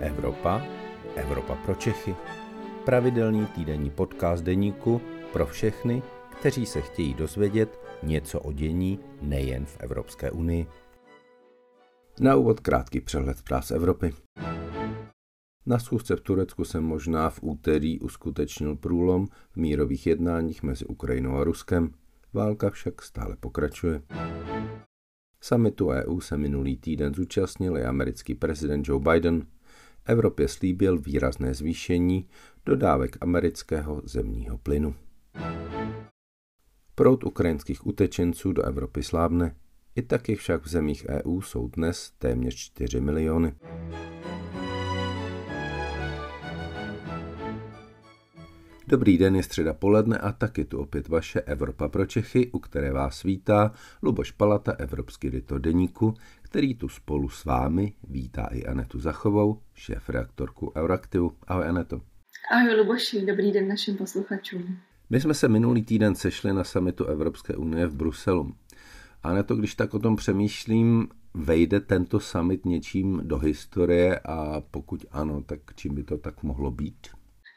Evropa, Evropa pro Čechy. Pravidelný týdenní podcast deníku pro všechny, kteří se chtějí dozvědět něco o dění nejen v Evropské unii. Na úvod krátký přehled zpráv z Evropy. Na schůzce v Turecku se možná v úterý uskutečnil průlom v mírových jednáních mezi Ukrajinou a Ruskem. Válka však stále pokračuje. Samitu EU se minulý týden zúčastnil i americký prezident Joe Biden. Evropě slíbil výrazné zvýšení dodávek amerického zemního plynu. Proud ukrajinských utečenců do Evropy slábne, i taky však v zemích EU jsou dnes téměř 4 miliony. Dobrý den, je středa poledne a taky tu opět vaše Evropa pro Čechy, u které vás vítá Luboš Palata, Evropský editor deníku, který tu spolu s vámi vítá i Anetu Zachovou, šéf reaktorku Euraktivu. Ahoj Aneto. Ahoj Luboši, dobrý den našim posluchačům. My jsme se minulý týden sešli na samitu Evropské unie v Bruselu. Aneto, když tak o tom přemýšlím, vejde tento summit něčím do historie a pokud ano, tak čím by to tak mohlo být?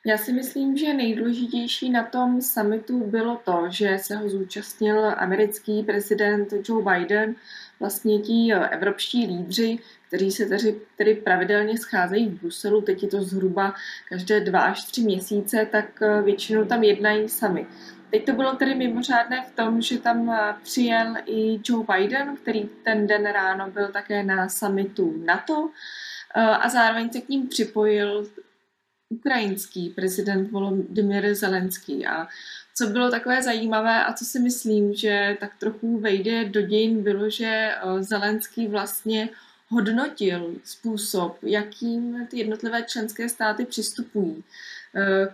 Já si myslím, že nejdůležitější na tom summitu bylo to, že se ho zúčastnil americký prezident Joe Biden, vlastně ti evropští lídři, kteří se tedy, tedy pravidelně scházejí v Bruselu, teď je to zhruba každé dva až tři měsíce, tak eh, většinou tam jednají sami. Teď to bylo tedy mimořádné v tom, že tam eh, přijel i Joe Biden, který ten den ráno byl také na summitu NATO eh, a zároveň se k ním připojil ukrajinský prezident Volodymyr Zelenský. A co bylo takové zajímavé a co si myslím, že tak trochu vejde do dějin, bylo, že eh, Zelenský vlastně hodnotil způsob, jakým ty jednotlivé členské státy přistupují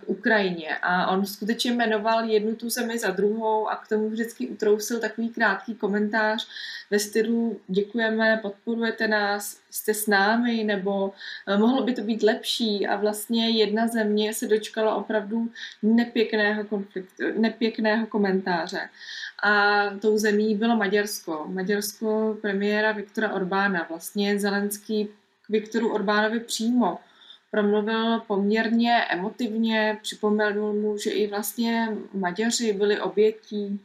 k Ukrajině. A on skutečně jmenoval jednu tu zemi za druhou a k tomu vždycky utrousil takový krátký komentář ve stylu děkujeme, podporujete nás, jste s námi, nebo eh, mohlo by to být lepší. A vlastně jedna země se dočkala opravdu nepěkného konfliktu, nepěkného komentáře. A tou zemí bylo Maďarsko. Maďarsko premiéra Viktora Orbána. Vlastně Zelenský k Viktoru Orbánovi přímo promluvil poměrně emotivně, připomenul mu, že i vlastně Maďaři byli obětí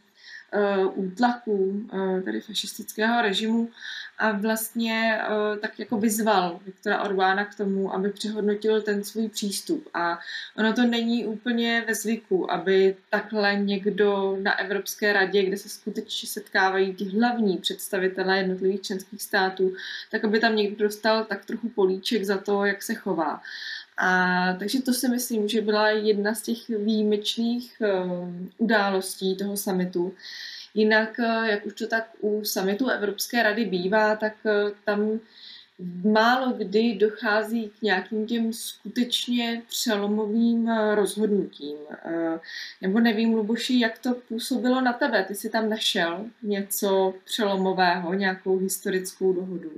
útlaku uh, tady fašistického režimu a vlastně uh, tak jako vyzval Viktora Orbána k tomu, aby přehodnotil ten svůj přístup. A ono to není úplně ve zvyku, aby takhle někdo na Evropské radě, kde se skutečně setkávají ti hlavní představitelé jednotlivých členských států, tak aby tam někdo dostal tak trochu políček za to, jak se chová. A takže to si myslím, že byla jedna z těch výjimečných uh, událostí toho samitu. Jinak, uh, jak už to tak u samitu Evropské rady bývá, tak uh, tam málo kdy dochází k nějakým těm skutečně přelomovým rozhodnutím. Nebo nevím, Luboši, jak to působilo na tebe? Ty jsi tam našel něco přelomového, nějakou historickou dohodu?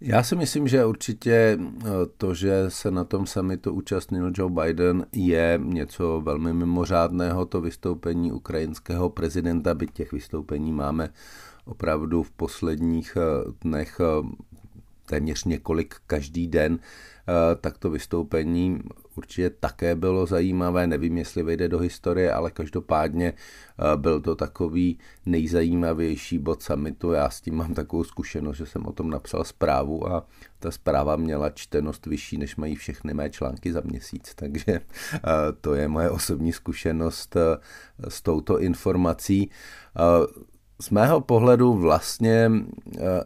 Já si myslím, že určitě eh, to, že se na tom summitu účastnil Joe Biden, je něco velmi mimořádného, to vystoupení ukrajinského prezidenta, byť těch vystoupení máme opravdu v posledních eh, dnech eh, téměř několik každý den, tak to vystoupení určitě také bylo zajímavé, nevím, jestli vejde do historie, ale každopádně eh, byl to takový nejzajímavější bod summitu. Já s tím mám takovou zkušenost, že jsem o tom napsal zprávu a ta zpráva měla čtenost vyšší, než mají všechny mé články za měsíc, takže eh, to je moje osobní zkušenost eh, s touto informací. Z mého pohledu vlastně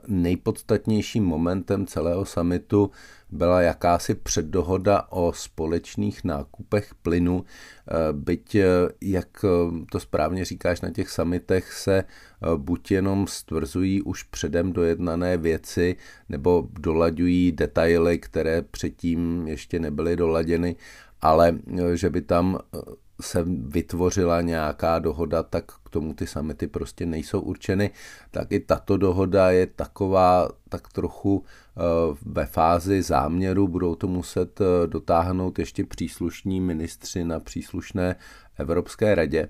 nejpodstatnějším momentem celého samitu byla jakási předdohoda o společných nákupech plynu, eh, byť, eh, jak eh, to správně říkáš, na těch samitech se buď jenom stvrzují už předem dojednané věci, nebo dolaďují detaily, které předtím ještě nebyly doladěny, ale že by tam se vytvořila nějaká dohoda, tak k tomu ty samity prostě nejsou určeny, tak i tato dohoda je taková tak trochu eh, ve fázi záměru, budou to muset eh, dotáhnout ještě příslušní ministři na příslušné Evropské radě.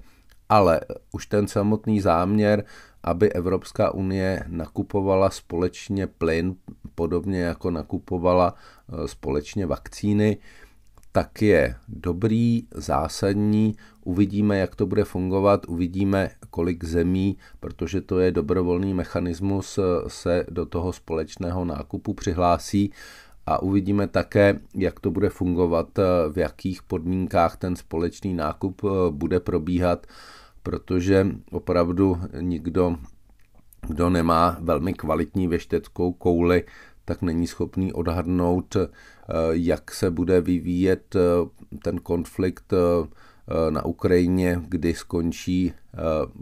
Ale už ten samotný záměr, aby Evropská unie nakupovala společně plyn podobně jako nakupovala společně vakcíny, tak je dobrý, zásadní. Uvidíme, jak to bude fungovat, uvidíme, kolik zemí, protože to je dobrovolný mechanismus, se do toho společného nákupu přihlásí a uvidíme také, jak to bude fungovat, v jakých podmínkách ten společný nákup bude probíhat, protože opravdu nikdo, kdo nemá velmi kvalitní věšteckou kouli, tak není schopný odhadnout, eh, jak se bude vyvíjet eh, ten konflikt eh, na Ukrajině, kdy skončí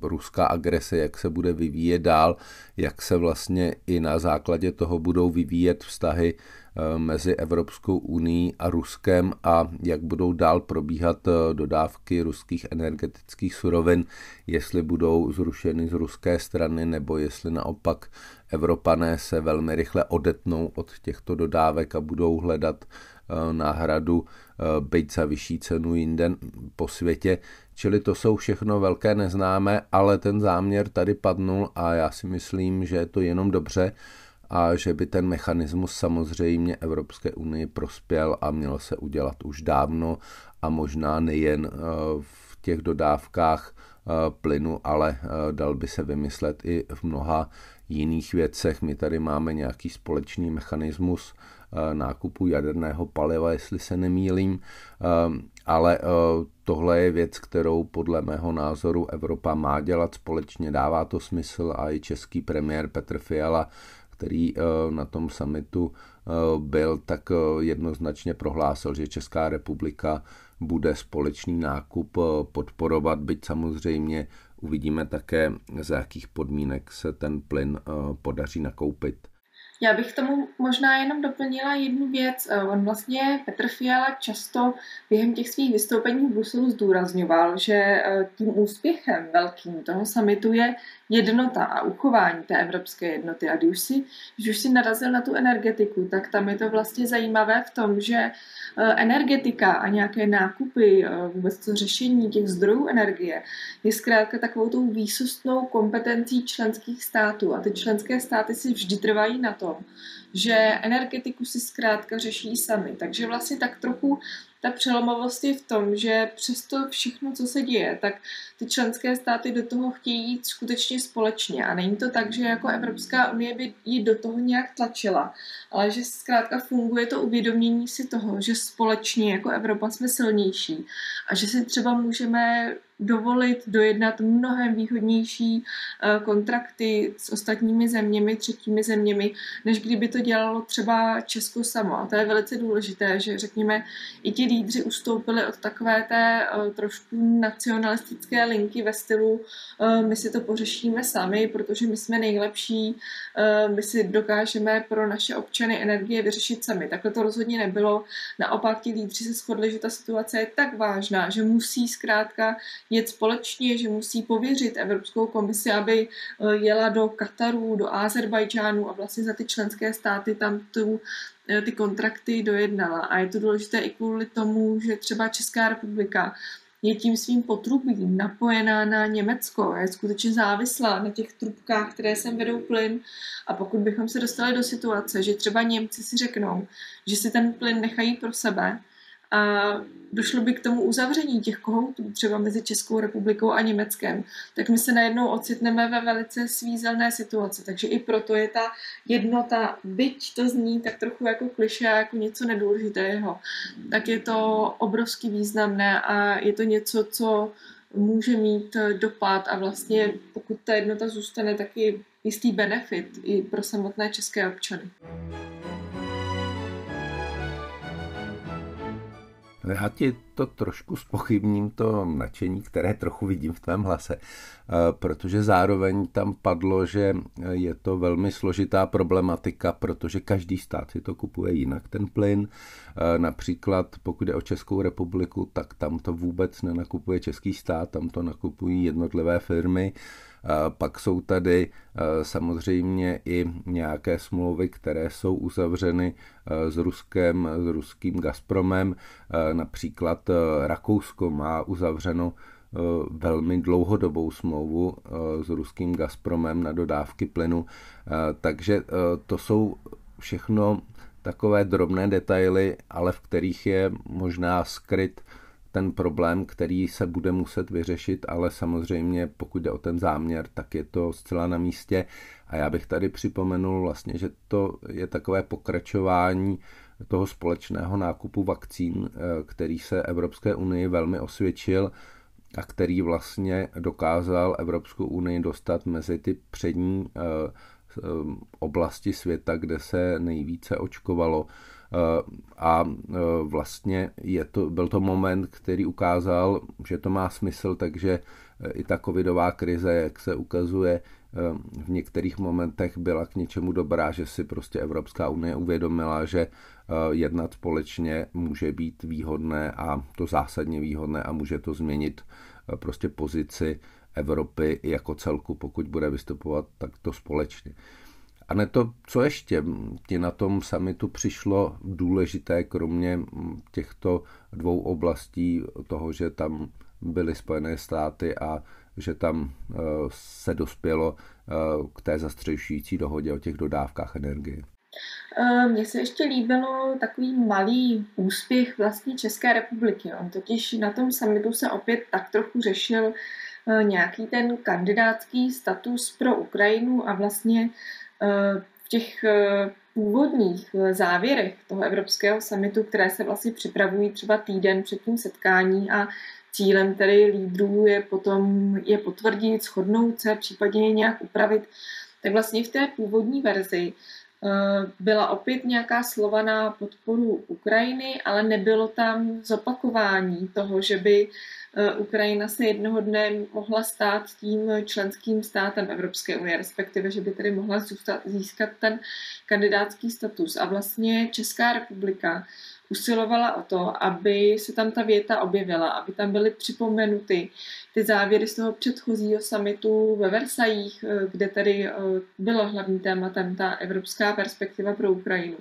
ruská agrese, jak se bude vyvíjet dál, jak se vlastně i na základě toho budou vyvíjet vztahy mezi Evropskou unii a Ruskem a jak budou dál probíhat eh, dodávky ruských energetických surovin, jestli budou zrušeny z ruské strany nebo jestli naopak Evropané se velmi rychle odetnou od těchto dodávek a budou hledat eh, náhradu byť za vyšší cenu jinde po světě. Čili to jsou všechno velké neznámé, ale ten záměr tady padnul a já si myslím, že je to jenom dobře, a že by ten mechanismus samozřejmě Evropské unii prospěl a měl se udělat už dávno a možná nejen eh, v těch dodávkách eh, plynu, ale eh, dal by se vymyslet i v mnoha jiných věcech. My tady máme nějaký společný mechanismus nákupu jaderného paliva, jestli se nemýlím, ale tohle je věc, kterou podle mého názoru Evropa má dělat společně, dává to smysl a i český premiér Petr Fiala který eh, na tom summitu eh, byl, tak eh, jednoznačně prohlásil, že Česká republika bude společný nákup podporovat, byť samozřejmě uvidíme také, za jakých podmínek se ten plyn podaří nakoupit. Já bych tomu možná jenom doplnila jednu věc. Eh, on vlastně, Petr Fiala, často během těch svých vystoupení v Bruselu zdůrazňoval, že eh, tím úspěchem velkým toho samitu je jednota a uchování té evropské jednoty. A když si, když už si narazil na tu energetiku, tak tam je to vlastně zajímavé v tom, že eh, energetika a nějaké nákupy, vůbec to řešení těch zdrojů energie je zkrátka takovou tou výsostnou kompetencí členských států. A ty členské státy si vždy trvají na to, tom, že energetiku si zkrátka řeší sami. Takže vlastně tak trochu ta přelomovost je v tom, že přesto všechno, co se děje, tak ty členské státy do toho chtějí jít skutečně společně. A není to tak, že jako Evropská unie by ji do toho nějak tlačila, ale že zkrátka funguje to uvědomění si toho, že společně jako Evropa jsme silnější a že si třeba můžeme dovolit dojednat mnohem výhodnější eh, kontrakty s ostatními zeměmi, třetími zeměmi, než kdyby to dělalo třeba Česko samo. A to je velice důležité, že řekněme, i ti lídři ustoupili od takové té eh, trošku nacionalistické linky ve stylu eh, my si to pořešíme sami, protože my jsme nejlepší, my si dokážeme pro naše občany energie vyřešit sami. Takhle to rozhodně nebylo. Naopak ti lídři se shodli, že ta situace je tak vážná, že musí zkrátka jet společně, že musí pověřit Evropskou komisi, aby eh, jela do Kataru, do Azerbajdžánu a vlastně za ty členské státy tam tu eh, ty kontrakty dojednala. A je to důležité i kvůli tomu, že třeba Česká republika je tím svým potrubím napojená na Německo, je skutečně závislá na těch trubkách, které sem vedou plyn. A pokud bychom se dostali do situace, že třeba Němci si řeknou, že si ten plyn nechají pro sebe, a došlo by k tomu uzavření těch kohoutů, třeba mezi Českou republikou a Německem, tak my se najednou ocitneme ve velice svízelné situaci. Takže i proto je ta jednota, byť to zní tak trochu jako kliše, jako něco nedůležitého, tak je to obrovský významné a je to něco, co může mít dopad a vlastně pokud ta jednota zůstane, tak i jistý benefit i pro samotné české občany. Já ti to trošku spochybním, to nadšení, které trochu vidím v tvém hlase, eh, protože zároveň tam padlo, že je to velmi složitá problematika, protože každý stát si to kupuje jinak, ten plyn. Eh, například pokud je o Českou republiku, tak tam to vůbec nenakupuje český stát, tam to nakupují jednotlivé firmy. Pak jsou tady samozřejmě i nějaké smlouvy, které jsou uzavřeny s Ruskem, s ruským Gazpromem. Například Rakousko má uzavřeno velmi dlouhodobou smlouvu s ruským Gazpromem na dodávky plynu. Takže to jsou všechno takové drobné detaily, ale v kterých je možná skryt ten problém, který se bude muset vyřešit, ale samozřejmě pokud jde o ten záměr, tak je to zcela na místě. A já bych tady připomenul vlastně, že to je takové pokračování toho společného nákupu vakcín, eh, který se Evropské unii velmi osvědčil a který vlastně dokázal Evropskou unii dostat mezi ty přední eh, eh, oblasti světa, kde se nejvíce očkovalo. A vlastně je to, byl to moment, který ukázal, že to má smysl, takže i ta covidová krize, jak se ukazuje, v některých momentech byla k něčemu dobrá, že si prostě Evropská unie uvědomila, že Eh, jednat společně může být výhodné a to zásadně výhodné a může to změnit eh, prostě pozici Evropy jako celku, pokud bude vystupovat takto společně. A ne to, co ještě ti na tom samitu přišlo důležité, kromě těchto dvou oblastí, toho, že tam byly Spojené státy a že tam eh, se dospělo k té zastřešující dohodě o těch dodávkách energie. Eh, mně se ještě líbilo takový malý úspěch vlastně České republiky. On totiž na tom summitu se opět tak trochu řešil eh, nějaký ten kandidátský status pro Ukrajinu a vlastně eh, v těch původních závěrech toho evropského summitu, které se vlastně připravují třeba týden před tím setkání a cílem tedy lídrů je potom je potvrdit, shodnout se, případně je nějak upravit, tak vlastně v té původní verzi Eh, byla opět nějaká slova na podporu Ukrajiny, ale nebylo tam zopakování toho, že by eh, Ukrajina se jednoho dne mohla stát tím členským státem Evropské unie, respektive, že by tedy mohla zůstat, získat ten kandidátský status. A vlastně Česká republika usilovala o to, aby se tam ta věta objevila, aby tam byly připomenuty ty závěry z toho předchozího samitu ve Versajích, eh, kde tady eh, bylo hlavní tématem ta evropská perspektiva pro Ukrajinu.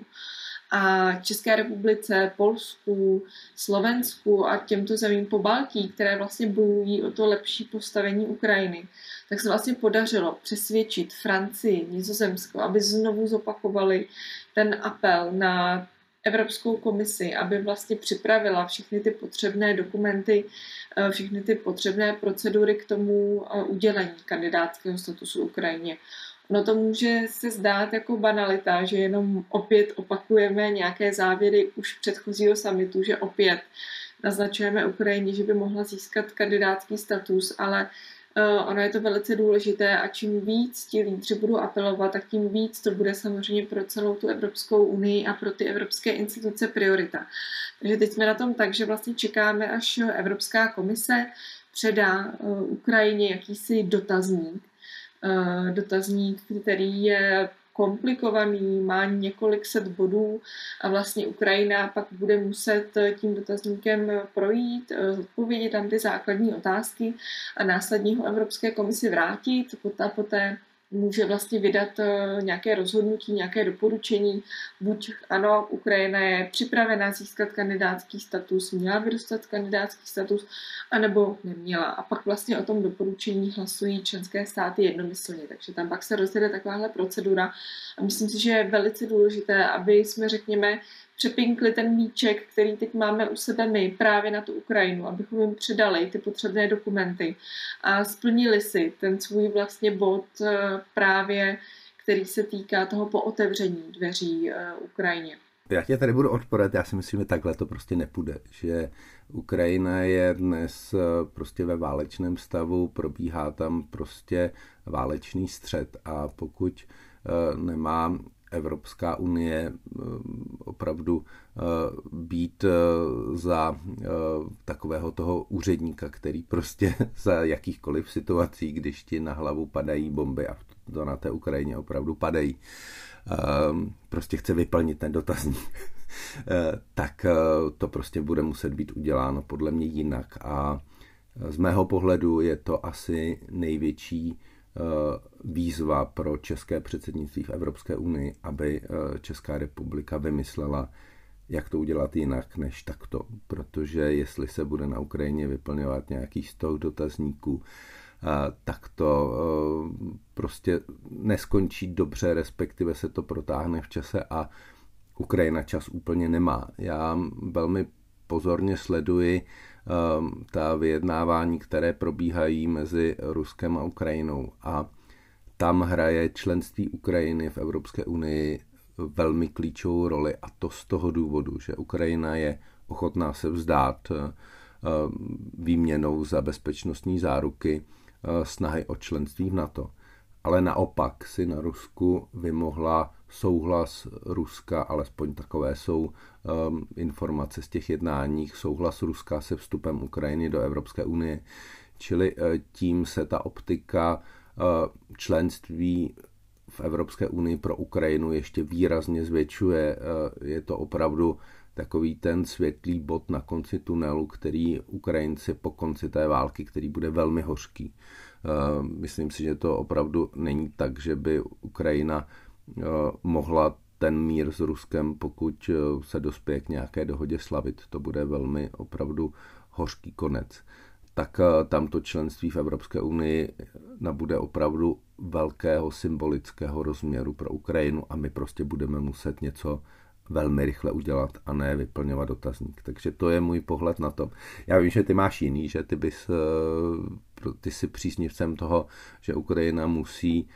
A České republice, Polsku, Slovensku a těmto zemím po Baltí, které vlastně bojují o to lepší postavení Ukrajiny, tak se vlastně podařilo přesvědčit Francii, Nizozemsko, aby znovu zopakovali ten apel na Evropskou komisi, aby vlastně připravila všechny ty potřebné dokumenty, eh, všechny ty potřebné procedury k tomu eh, udělení kandidátského statusu Ukrajině. No to může se zdát jako banalita, že jenom opět opakujeme nějaké závěry už předchozího samitu, že opět naznačujeme Ukrajině, že by mohla získat kandidátský status, ale ono je to velice důležité a čím víc ti lídři budou apelovat, tak tím víc to bude samozřejmě pro celou tu Evropskou unii a pro ty evropské instituce priorita. Takže teď jsme na tom tak, že vlastně čekáme, až Evropská komise předá eh, Ukrajině jakýsi dotazník, eh, dotazník, který je komplikovaný, má několik set bodů a vlastně Ukrajina pak bude muset tím dotazníkem projít, eh, odpovědět tam ty základní otázky a následně ho Evropské komisi vrátit, poté, poté může vlastně vydat eh, nějaké rozhodnutí, nějaké doporučení. Buď ano, Ukrajina je připravena získat kandidátský status, měla by dostat kandidátský status, anebo neměla. A pak vlastně o tom doporučení hlasují členské státy jednomyslně. Takže tam pak se rozjede takováhle procedura. A myslím si, že je velice důležité, aby jsme, řekněme, přepinkli ten míček, který teď máme u sebe my právě na tu Ukrajinu, abychom jim předali ty potřebné dokumenty a splnili si ten svůj vlastně bod eh, právě, který se týká toho pootevření dveří eh, Ukrajině. Já tě tady budu odporat, já si myslím, že takhle to prostě nepůjde, že Ukrajina je dnes eh, prostě ve válečném stavu, probíhá tam prostě válečný střed a pokud nemá Evropská unie opravdu eh, být eh, za takového toho úředníka, který prostě za jakýchkoliv situací, když ti na hlavu padají bomby a to na té Ukrajině opravdu padají, prostě chce vyplnit ten dotazník, tak to prostě bude muset být uděláno podle mě jinak. A z mého pohledu je to asi největší Eh, výzva pro české předsednictví v Evropské unii, aby eh, Česká republika vymyslela, jak to udělat jinak než takto. Protože jestli se bude na Ukrajině vyplňovat nějaký stok dotazníků, eh, tak to prostě neskončí dobře, respektive se to protáhne v čase a Ukrajina čas úplně nemá. Já velmi pozorně sleduji ta vyjednávání, které probíhají mezi Ruskem a Ukrajinou a tam hraje členství Ukrajiny v Evropské unii velmi klíčovou roli a to z toho důvodu, že Ukrajina je ochotná se vzdát uh, výměnou za bezpečnostní záruky uh, snahy o členství v NATO. Ale naopak si na Rusku vymohla souhlas Ruska, alespoň takové jsou um, informace z těch jednáních, souhlas Ruska se vstupem Ukrajiny do Evropské unie. Čili uh, tím se ta optika uh, členství v Evropské unii pro Ukrajinu ještě výrazně zvětšuje. Uh, je to opravdu takový ten světlý bod na konci tunelu, který Ukrajinci po konci té války, který bude velmi hořký. Myslím si, že to opravdu není tak, že by Ukrajina Eh, mohla ten mír s Ruskem, pokud eh, se dospěje k nějaké dohodě slavit. To bude velmi opravdu hořký konec. Tak eh, tamto členství v Evropské unii nabude opravdu velkého symbolického rozměru pro Ukrajinu a my prostě budeme muset něco velmi rychle udělat a ne vyplňovat dotazník. Takže to je můj pohled na to. Já vím, že ty máš jiný, že ty bys, ty jsi příznivcem toho, že Ukrajina musí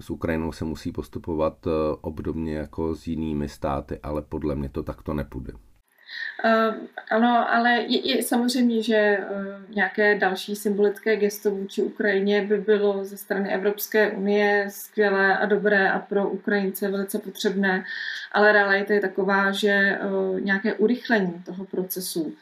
s Ukrajinou se musí postupovat eh, obdobně jako s jinými státy, ale podle mě to takto nepůjde. Uh, ano, ale je, je samozřejmě, že uh, nějaké další symbolické gesto vůči Ukrajině by bylo ze strany Evropské unie skvělé a dobré a pro Ukrajince velice potřebné, ale realita je taková, že uh, nějaké urychlení toho procesu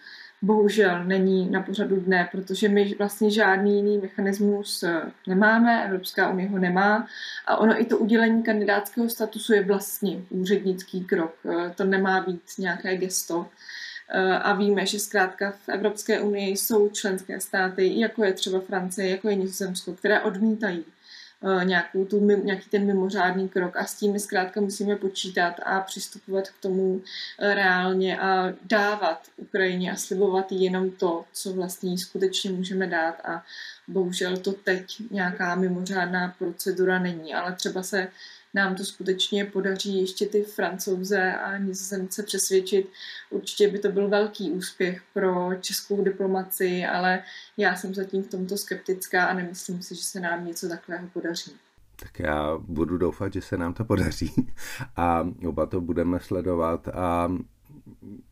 bohužel není na pořadu dne, protože my vlastně žádný jiný mechanismus eh, nemáme, Evropská unie ho nemá a ono i to udělení kandidátského statusu je vlastně úřednický krok. Eh, to nemá být nějaké gesto. Eh, a víme, že zkrátka v Evropské unii jsou členské státy, jako je třeba Francie, jako je Nizozemsko, které odmítají nějakou tu, nějaký ten mimořádný krok a s tím my zkrátka musíme počítat a přistupovat k tomu eh, reálně a dávat Ukrajině a slibovat jenom to, co vlastně skutečně můžeme dát a bohužel to teď nějaká mimořádná procedura není, ale třeba se nám to skutečně podaří ještě ty francouze a nizozemce přesvědčit. Určitě by to byl velký úspěch pro českou diplomaci, ale já jsem zatím v tomto skeptická a nemyslím si, že se nám něco takového podaří. Tak já budu doufat, že se nám to podaří a oba to budeme sledovat a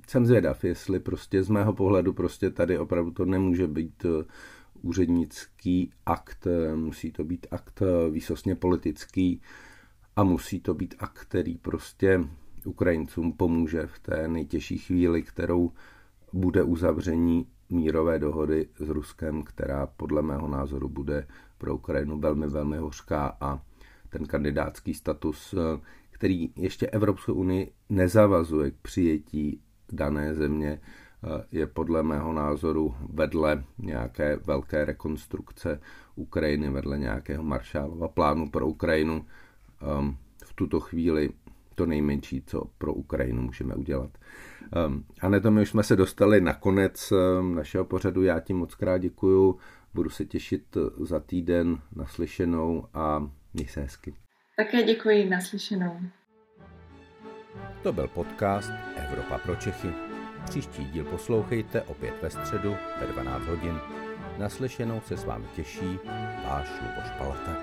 jsem zvědav, jestli prostě z mého pohledu prostě tady opravdu to nemůže být eh, úřednický akt, eh, musí to být akt eh, výsostně politický, a musí to být akt, který prostě Ukrajincům pomůže v té nejtěžší chvíli, kterou bude uzavření mírové dohody s Ruskem, která podle mého názoru bude pro Ukrajinu velmi, velmi hořká. A ten kandidátský status, který ještě Evropskou unii nezavazuje k přijetí dané země, je podle mého názoru vedle nějaké velké rekonstrukce Ukrajiny, vedle nějakého Maršálova plánu pro Ukrajinu, v tuto chvíli to nejmenší, co pro Ukrajinu můžeme udělat. Um, a na tom už jsme se dostali na konec um, našeho pořadu. Já ti moc krát děkuju. Budu se těšit za týden naslyšenou a měj se hezky. Také děkuji, naslyšenou. To byl podcast Evropa pro Čechy. Příští díl poslouchejte opět ve středu ve 12 hodin. Naslyšenou se s vámi těší váš Luboš Palata.